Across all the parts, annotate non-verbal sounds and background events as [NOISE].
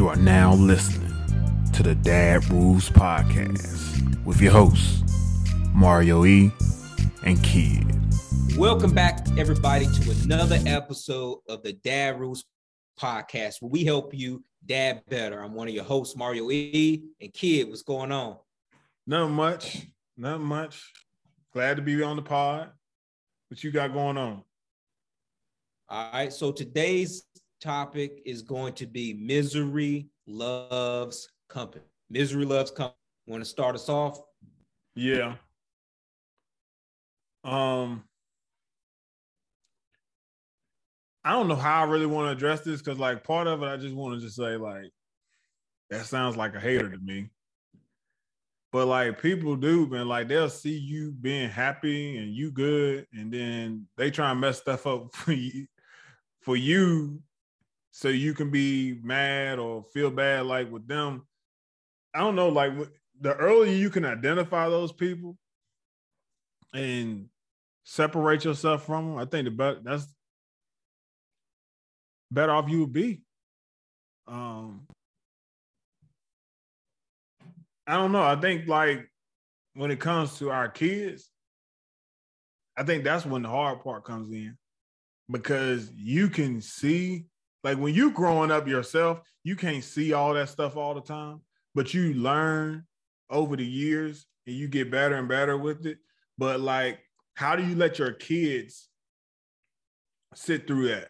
You are now listening to the Dad Rules Podcast with your hosts, Mario E. and Kidd. Welcome back, everybody, to another episode of the Dad Rules Podcast, where we help you dad better. I'm one of your hosts, Mario E. and Kidd. What's going on? Not much. Not much. Glad to be on the pod. What you got going on? All right. So today's topic is going to be misery loves company. Misery loves company. Want to start us off? Yeah. Um, I don't know how I really want to address this because, like, part of it, I just want to just say, like, that sounds like a hater to me. But like people do, man, like they'll see you being happy and you good, and then they try and mess stuff up [LAUGHS] for you, for you, so you can be mad or feel bad, like with them. I don't know, like the earlier you can identify those people and separate yourself from them, I think the better that's better off you would be. Um, I don't know. I think like when it comes to our kids, I think that's when the hard part comes in because you can see like when you growing up yourself, you can't see all that stuff all the time, but you learn over the years and you get better and better with it. But like, how do you let your kids sit through that?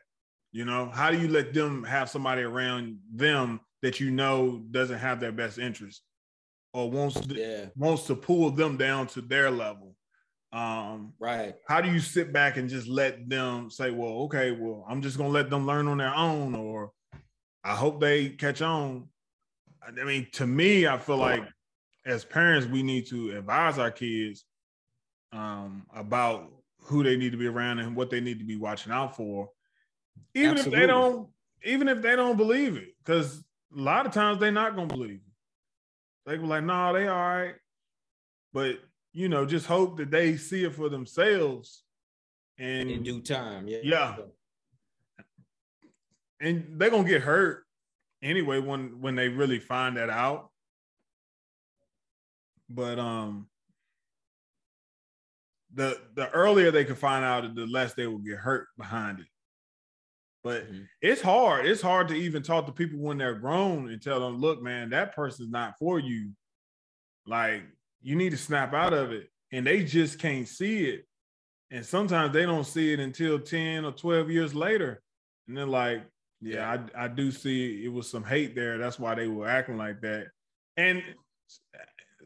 You know, how do you let them have somebody around them that you know doesn't have their best interest or wants to, yeah. wants to pull them down to their level? Um, right. How do you sit back and just let them say, well, okay, well, I'm just gonna let them learn on their own, or I hope they catch on. I mean, to me, I feel like as parents, we need to advise our kids um, about who they need to be around and what they need to be watching out for, even Absolutely. if they don't, even if they don't believe it, because a lot of times they're not gonna believe it. They be like, "No, nah, they all right," but you know, just hope that they see it for themselves. And in due time, yeah. Yeah. And they're gonna get hurt anyway when when they really find that out. But um the the earlier they can find out, the less they will get hurt behind it. But mm-hmm. it's hard. It's hard to even talk to people when they're grown and tell them, look, man, that person's not for you. Like you need to snap out of it. And they just can't see it. And sometimes they don't see it until 10 or 12 years later. And they're like, yeah, I, I do see it was some hate there. That's why they were acting like that. And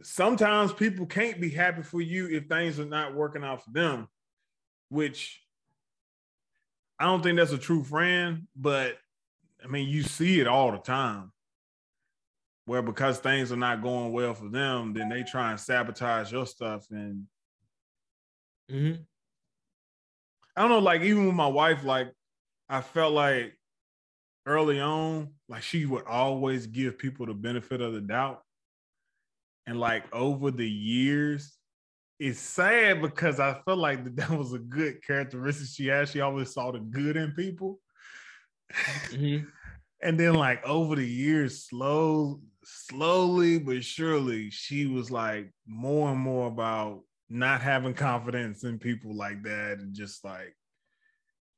sometimes people can't be happy for you if things are not working out for them, which I don't think that's a true friend, but I mean, you see it all the time where because things are not going well for them, then they try and sabotage your stuff. And mm-hmm. I don't know, like even with my wife, like I felt like early on, like she would always give people the benefit of the doubt. And like over the years, it's sad because I felt like that, [LAUGHS] that was a good characteristic she had. She always saw the good in people. Mm-hmm. And then like over the years, slow, slowly but surely, she was like more and more about not having confidence in people like that, and just like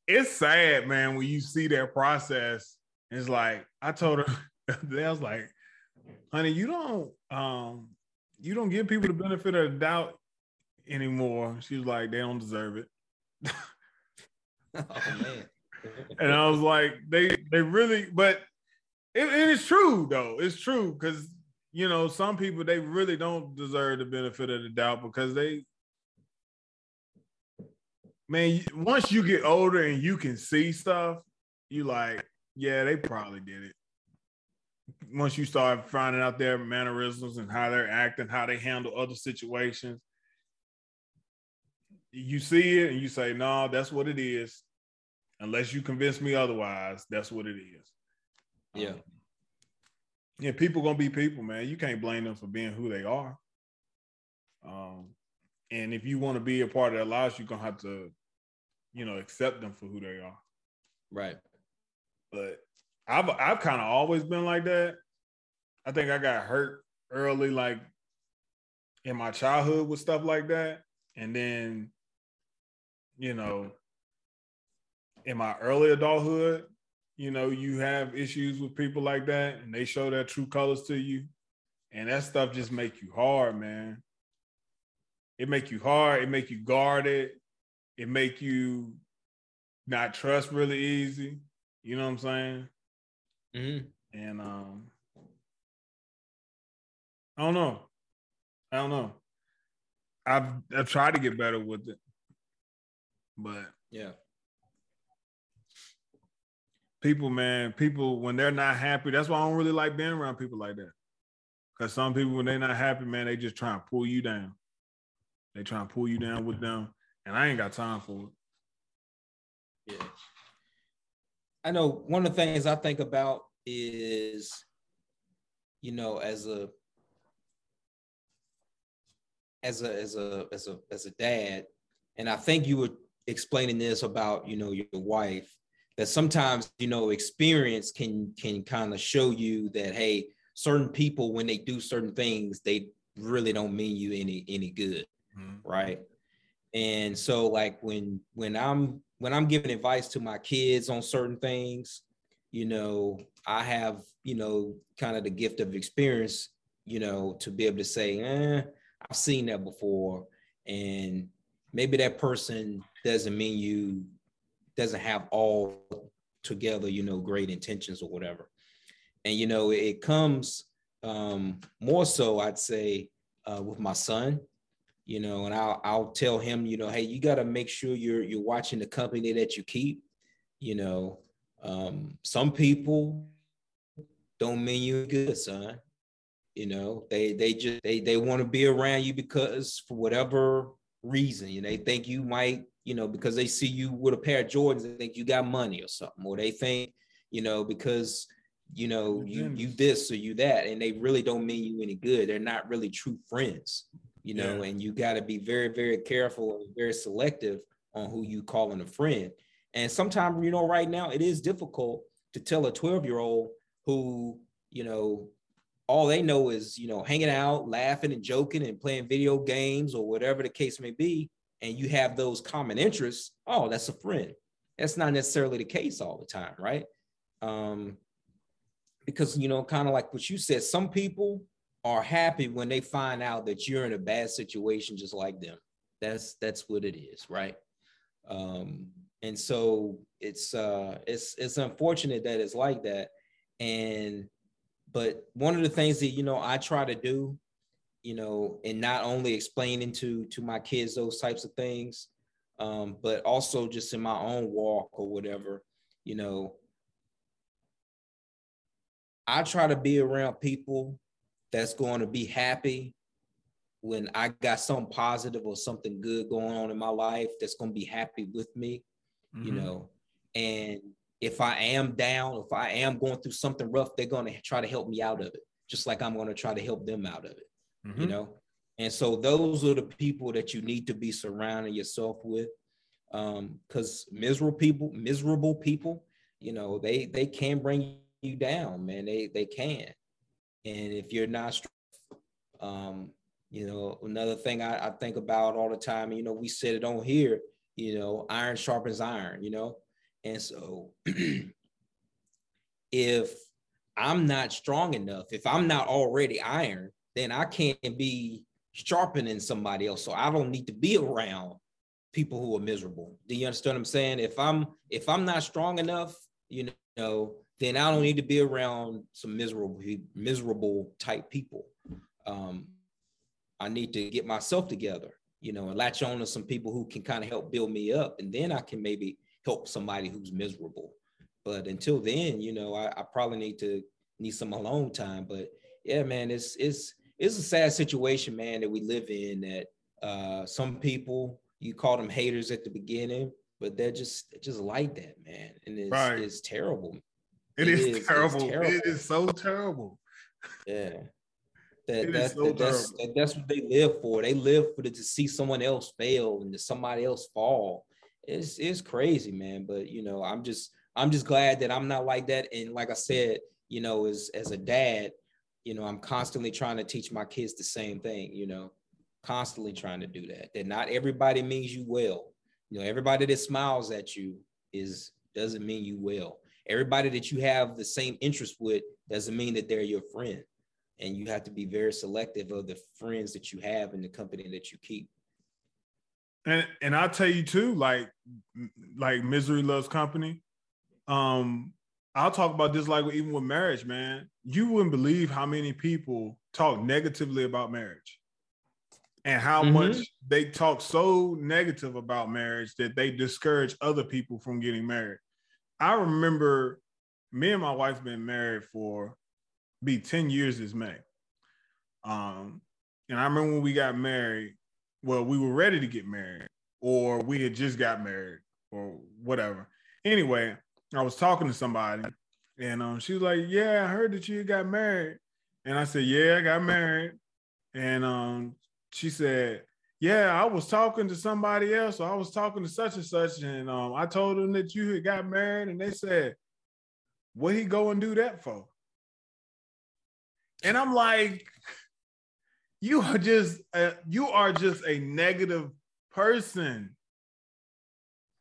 it's sad, man, when you see that process. It's like I told her, [LAUGHS] I was like, honey, you don't um you don't give people the benefit of the doubt anymore. She was like, they don't deserve it. [LAUGHS] [LAUGHS] oh man. And I was like, they they really, but it, it is true though. It's true because you know some people they really don't deserve the benefit of the doubt because they, man, once you get older and you can see stuff, you like, yeah, they probably did it. Once you start finding out their mannerisms and how they're acting, how they handle other situations, you see it and you say, no, that's what it is. Unless you convince me otherwise, that's what it is. Yeah. Um, yeah, people gonna be people, man. You can't blame them for being who they are. Um, and if you want to be a part of their lives, you're gonna have to, you know, accept them for who they are. Right. But I've I've kind of always been like that. I think I got hurt early, like in my childhood with stuff like that. And then, you know, in my early adulthood, you know, you have issues with people like that and they show their true colors to you. And that stuff just make you hard, man. It make you hard, it make you guarded, it make you not trust really easy. You know what I'm saying? Mm-hmm. And um I don't know. I don't know. I've I've tried to get better with it, but yeah, people, man, people when they're not happy, that's why I don't really like being around people like that. Because some people, when they're not happy, man, they just try and pull you down. They try and pull you down with them, and I ain't got time for it. Yeah, I know. One of the things I think about is, you know, as a as a as a as a as a dad, and I think you were explaining this about you know your wife that sometimes you know experience can can kind of show you that hey certain people when they do certain things they really don't mean you any any good mm-hmm. right and so like when when i'm when i'm giving advice to my kids on certain things you know i have you know kind of the gift of experience you know to be able to say eh, I've seen that before, and maybe that person doesn't mean you doesn't have all together, you know, great intentions or whatever. And you know, it comes um, more so, I'd say, uh, with my son. You know, and I'll I'll tell him, you know, hey, you got to make sure you're you're watching the company that you keep. You know, um, some people don't mean you good, son. You know, they they just they they want to be around you because for whatever reason, you know, they think you might, you know, because they see you with a pair of Jordans, they think you got money or something, or they think, you know, because you know you you this or you that, and they really don't mean you any good. They're not really true friends, you know, yeah. and you got to be very very careful and very selective on who you calling a friend. And sometimes, you know, right now it is difficult to tell a 12 year old who, you know, all they know is you know hanging out laughing and joking and playing video games or whatever the case may be and you have those common interests oh that's a friend. That's not necessarily the case all the time right? Um because you know kind of like what you said some people are happy when they find out that you're in a bad situation just like them. That's that's what it is right? Um and so it's uh it's it's unfortunate that it's like that. And but one of the things that you know I try to do, you know, and not only explaining to to my kids those types of things, um, but also just in my own walk or whatever, you know, I try to be around people that's going to be happy when I got something positive or something good going on in my life that's going to be happy with me, mm-hmm. you know, and if I am down, if I am going through something rough, they're going to try to help me out of it, just like I'm going to try to help them out of it, mm-hmm. you know? And so those are the people that you need to be surrounding yourself with. Um, because miserable people, miserable people, you know, they they can bring you down, man. They they can. And if you're not strong, um, you know, another thing I, I think about all the time, you know, we said it on here, you know, iron sharpens iron, you know and so [CLEARS THROAT] if I'm not strong enough, if I'm not already iron, then I can't be sharpening somebody else. So I don't need to be around people who are miserable. Do you understand what I'm saying? If I'm if I'm not strong enough, you know, then I don't need to be around some miserable miserable type people. Um, I need to get myself together, you know, and latch on to some people who can kind of help build me up, and then I can maybe help somebody who's miserable. But until then, you know, I, I probably need to need some alone time. But yeah, man, it's it's it's a sad situation, man, that we live in. That uh, some people you call them haters at the beginning, but they're just they're just like that, man, and it's right. it's terrible. it, it is, is terrible. terrible. It is so terrible. Yeah. That, that's, so that, that's, that, that's what they live for. They live for the, to see someone else fail and to somebody else fall it's it's crazy, man. But you know, I'm just I'm just glad that I'm not like that. And like I said, you know, as as a dad, you know, I'm constantly trying to teach my kids the same thing, you know, constantly trying to do that. That not everybody means you well. You know, everybody that smiles at you is doesn't mean you well. Everybody that you have the same interest with doesn't mean that they're your friend. And you have to be very selective of the friends that you have and the company that you keep. And and I'll tell you too, like like misery loves company. Um, I'll talk about this like even with marriage, man. You wouldn't believe how many people talk negatively about marriage and how mm-hmm. much they talk so negative about marriage that they discourage other people from getting married. I remember me and my wife been married for be 10 years this May. Um, and I remember when we got married, well, we were ready to get married, or we had just got married, or whatever. Anyway, I was talking to somebody, and um, she was like, "Yeah, I heard that you got married," and I said, "Yeah, I got married," and um, she said, "Yeah, I was talking to somebody else, or I was talking to such and such, and um, I told them that you had got married, and they said, what he go and do that for?" And I'm like, "You are just, a, you are just a negative person."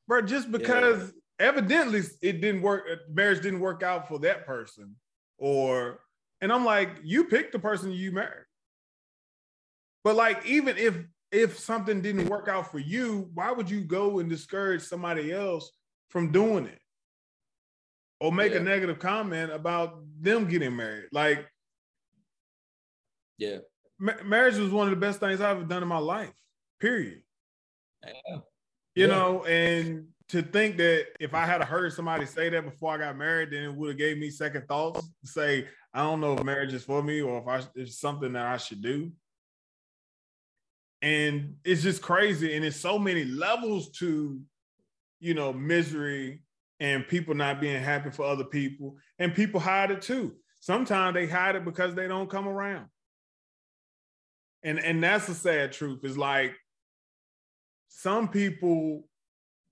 Bro, just because evidently it didn't work marriage didn't work out for that person or and i'm like you picked the person you married but like even if if something didn't work out for you why would you go and discourage somebody else from doing it or make yeah. a negative comment about them getting married like yeah ma- marriage was one of the best things i've ever done in my life period yeah. you yeah. know and to think that if I had heard somebody say that before I got married, then it would have gave me second thoughts to say, I don't know if marriage is for me or if I, it's something that I should do. And it's just crazy. And it's so many levels to, you know, misery and people not being happy for other people. And people hide it too. Sometimes they hide it because they don't come around. And, and that's the sad truth is like some people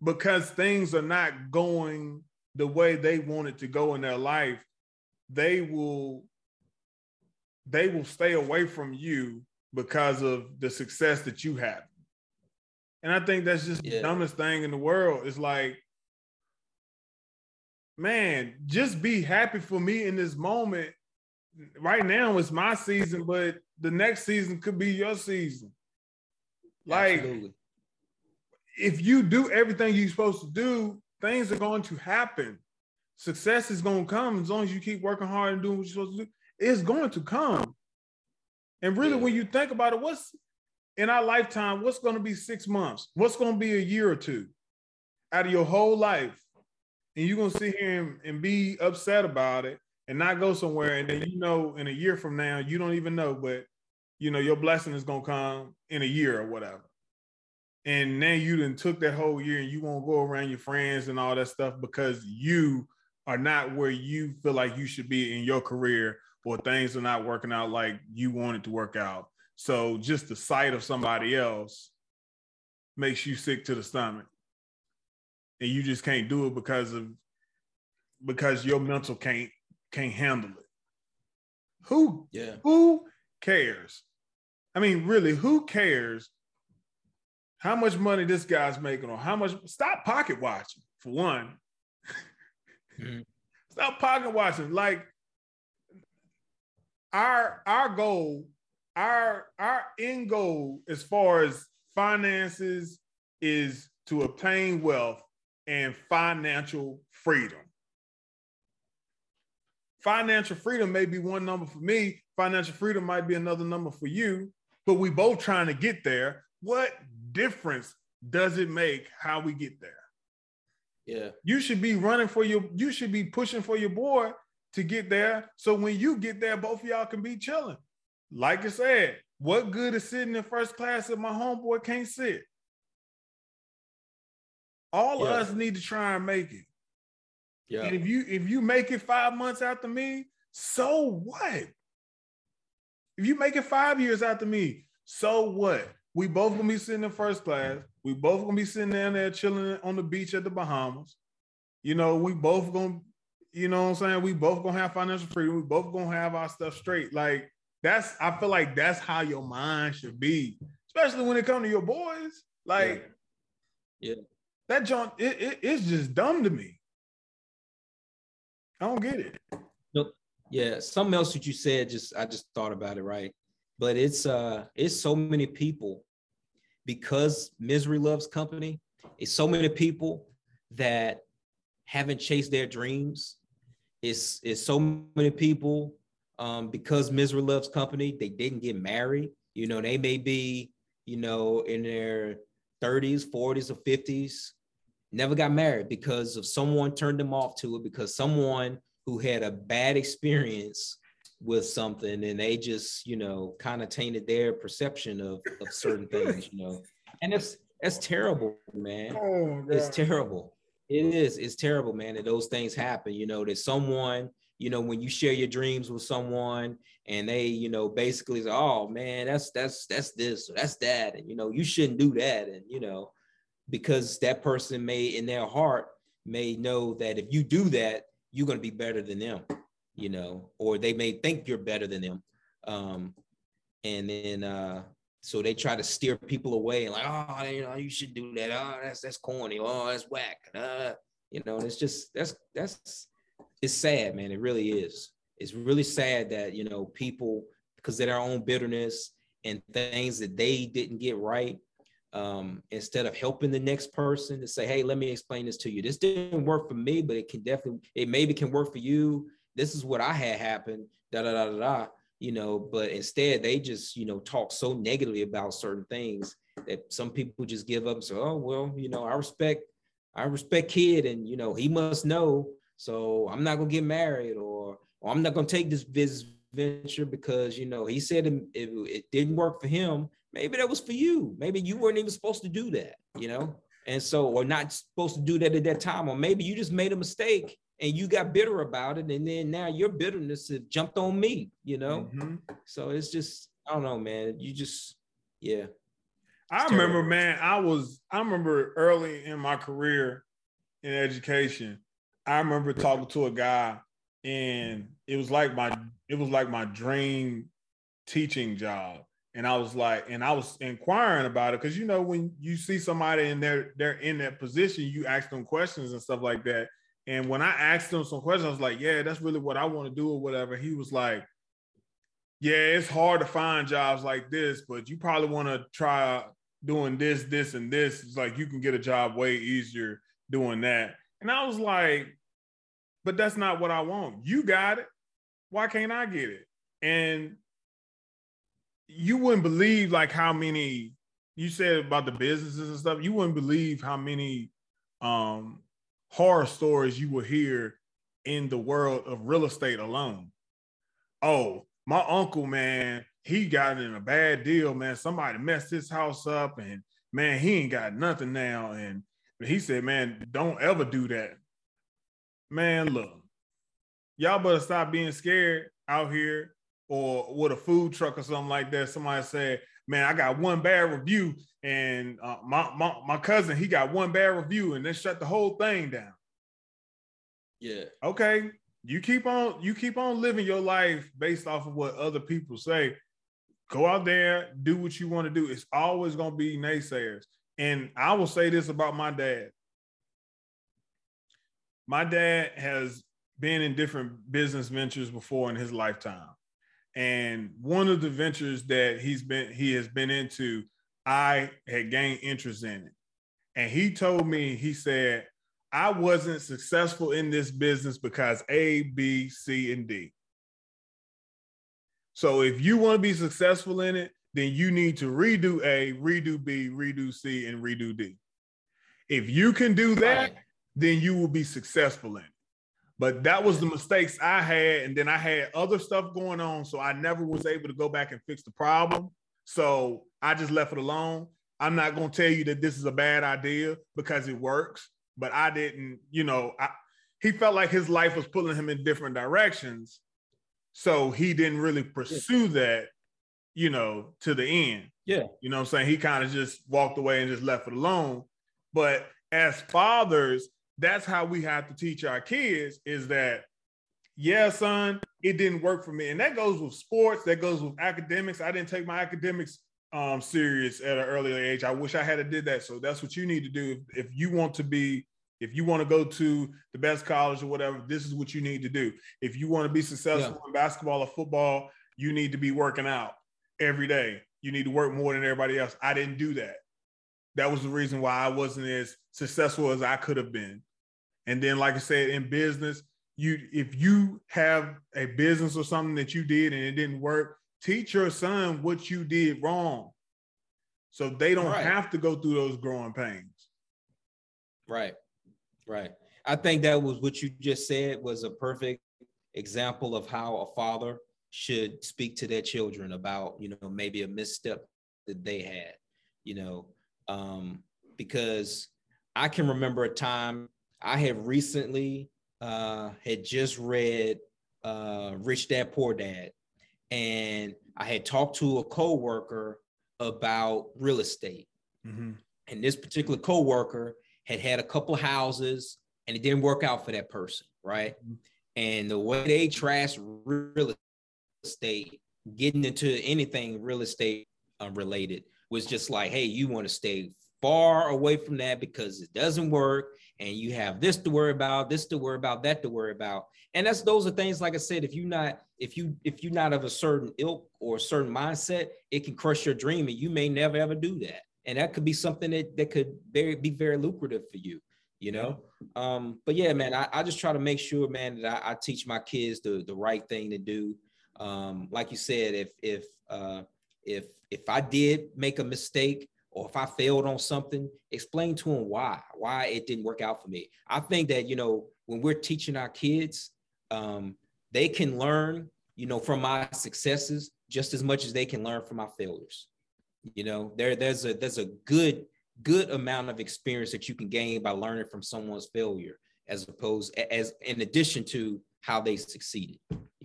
because things are not going the way they want it to go in their life, they will they will stay away from you because of the success that you have. And I think that's just yeah. the dumbest thing in the world. It's like, man, just be happy for me in this moment. Right now, it's my season, but the next season could be your season. Like, Absolutely if you do everything you're supposed to do, things are going to happen. Success is going to come as long as you keep working hard and doing what you're supposed to do. It's going to come. And really, yeah. when you think about it, what's in our lifetime, what's going to be six months? What's going to be a year or two out of your whole life? And you're going to sit here and, and be upset about it and not go somewhere. And then, you know, in a year from now, you don't even know, but, you know, your blessing is going to come in a year or whatever and now you done took that whole year and you won't go around your friends and all that stuff because you are not where you feel like you should be in your career or things are not working out like you wanted to work out. So just the sight of somebody else makes you sick to the stomach. And you just can't do it because of because your mental can't can't handle it. Who yeah who cares? I mean, really, who cares how much money this guy's making or how much stop pocket watching for one. [LAUGHS] Mm-hmm. stop pocket watching. Like our our goal our our end goal as far as finances is to obtain wealth and financial freedom. Financial freedom may be one number for me. Financial freedom might be another number for you but we both trying to get there. What difference does it make how we get there? Yeah. You should be running for your, you should be pushing for your boy to get there. So when you get there, both of y'all can be chilling. Like I said, what good is sitting in first class if my homeboy can't sit? All yeah. of us need to try and make it. Yeah. And if you if you make it five months after me, so what? If you make it five years after me, so what? We both gonna be sitting in first class. We both gonna be sitting down there chilling on the beach at the Bahamas. you know, we both gonna, you know what I'm saying? We both gonna have financial freedom. We both gonna have our stuff straight. Like that's I feel like that's how your mind should be, especially when it comes to your boys. Like, yeah, yeah. that John, it, it, it's just dumb to me. I don't get it. No, yeah, something else that you said, just I just thought about it, right? But it's uh it's so many people because misery loves company. It's so many people that haven't chased their dreams. It's it's so many people um, because misery loves company. They didn't get married. You know, they may be you know in their 30s, 40s, or 50s, never got married because of someone turned them off to it because someone who had a bad experience with something and they just you know kind of tainted their perception of, of certain things you know. And it's it's terrible man. Oh, it's terrible. It is it's terrible man that those things happen you know that someone you know when you share your dreams with someone and they you know basically say oh man that's that's that's this or that's that and you know you shouldn't do that and you know because that person may in their heart may know that if you do that you're going to be better than them you know or they may think you're better than them. Um and then uh so they try to steer people away like oh you know you should do that. Oh that's that's corny. Oh that's whack. Uh, you know it's just that's that's it's sad man. It really is. It's really sad that you know people because of their own bitterness and things that they didn't get right um, instead of helping the next person to say, hey, let me explain this to you. This didn't work for me, but it can definitely, it maybe can work for you. This is what I had happen, da da da da da. You know, but instead they just, you know, talk so negatively about certain things that some people just give up say, oh, well, you know, I respect, I respect Kidd and you know, he must know. So I'm not gonna get married or, or I'm not gonna take this business venture because you know he said it, it, it didn't work for him maybe that was for you. Maybe you weren't even supposed to do that, you know? And so, or not supposed to do that at that time, or maybe you just made a mistake and you got bitter about it. And then now your bitterness has jumped on me, you know? Mm-hmm. So it's just, I don't know, man. You just, yeah. I remember, man, I was, I remember early in my career in education, I remember talking to a guy and it was like my, it was like my dream teaching job and I was like, and I was inquiring about it because you know when you see somebody and they're they're in that position, you ask them questions and stuff like that. And when I asked him some questions, I was like, "Yeah, that's really what I want to do or whatever." He was like, "Yeah, it's hard to find jobs like this, but you probably want to try doing this, this, and this. It's like you can get a job way easier doing that." And I was like, "But that's not what I want. You got it. Why can't I get it?" And you wouldn't believe like how many you said about the businesses and stuff. You wouldn't believe how many um, horror stories you will hear in the world of real estate alone. Oh, my uncle, man, he got in a bad deal, man. Somebody messed his house up, and man, he ain't got nothing now. And he said, man, don't ever do that. Man, look, y'all better stop being scared out here or with a food truck or something like that, somebody said, "Man, I got one bad review, and uh, my, my my cousin he got one bad review, and they shut the whole thing down." Yeah. Okay, you keep on you keep on living your life based off of what other people say. Go out there, do what you want to do. It's always gonna be naysayers. And I will say this about my dad. My dad has been in different business ventures before in his lifetime. And one of the ventures that he's been he has been into, I had gained interest in it. And he told me, he said, I wasn't successful in this business because A, B, C, and D. So if you want to be successful in it, then you need to redo A, redo B, redo C, and redo D. If you can do that, then you will be successful in it. But that was the mistakes I had. And then I had other stuff going on. So I never was able to go back and fix the problem. So I just left it alone. I'm not going to tell you that this is a bad idea because it works, but I didn't, you know, I, he felt like his life was pulling him in different directions. So he didn't really pursue that, you know, to the end. Yeah. You know I'm saying? He kind of just walked away and just left it alone. But as fathers, that's how we have to teach our kids is that yeah, son, it didn't work for me. And that goes with sports, that goes with academics. I didn't take my academics um, serious at an earlier age. I wish I had did that. So that's what you need to do. If, if you want to be, if you want to go to the best college or whatever, this is what you need to do. If you want to be successful yeah. in basketball or football, you need to be working out every day. You need to work more than everybody else. I didn't do that. That was the reason why I wasn't as successful as I could have been. And then, like I said, in business, you if you have a business or something that you did and it didn't work, teach your son what you did wrong. So they don't right. have to go through those growing pains. Right. Right. I think that was what you just said was a perfect example of how a father should speak to their children about, you know, maybe a misstep that they had, you know, um, because I can remember a time I had recently uh, had just read uh, Rich Dad Poor Dad, and I had talked to a coworker about real estate. Mm-hmm. And this particular coworker had had a couple houses, and it didn't work out for that person, right? Mm-hmm. And the way they trash real estate, getting into anything real estate uh, related, was just like, hey, you want to stay far away from that because it doesn't work and you have this to worry about this to worry about that to worry about. And that's those are things like i said if you're not if you if you're not of a certain ilk or a certain mindset it can crush your dream and you may never ever do that. And that could be something that that could very be very lucrative for you you know? Um but yeah man i, I just try to make sure man that I, I teach my kids the the right thing to do. Um like you said if if uh if if i did make a mistake or if I failed on something, explain to them why, why it didn't work out for me. I think that, you know, when we're teaching our kids, um, they can learn, you know, from my successes just as much as they can learn from my failures. You know, there, there's a there's a good, good amount of experience that you can gain by learning from someone's failure, as opposed as in addition to how they succeeded,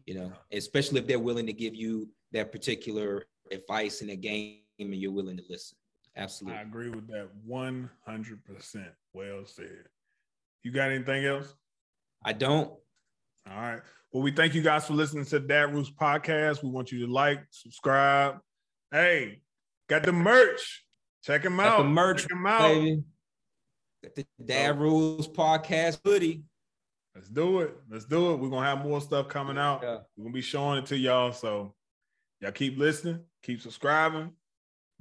you know, especially if they're willing to give you that particular advice in a game and you're willing to listen. Absolutely. I agree with that 100%. Well said. You got anything else? I don't. All right. Well, we thank you guys for listening to Dad Rules podcast. We want you to like, subscribe. Hey, got the merch. Check them out. the merch, Check them out. baby. Got the Dad Rules podcast hoodie. Let's do it. Let's do it. We're gonna have more stuff coming out. Yeah. We're gonna be showing it to y'all. So y'all keep listening, keep subscribing.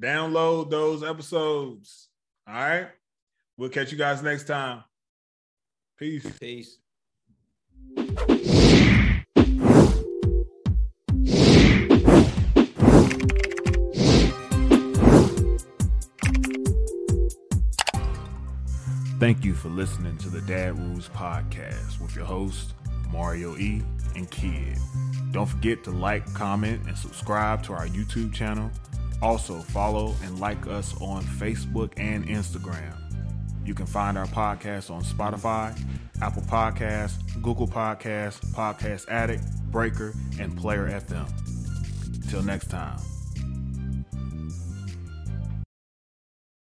Download those episodes. All right. We'll catch you guys next time. Peace. Peace. Thank you for listening to the Dad Rules podcast with your host, Mario E. and Kidd. Don't forget to like, comment, and subscribe to our YouTube channel also, follow and like us on Facebook and Instagram. You can find our podcast on Spotify, Apple Podcasts, Google Podcasts, Podcast Addict, Breaker, and Player FM. Till next time.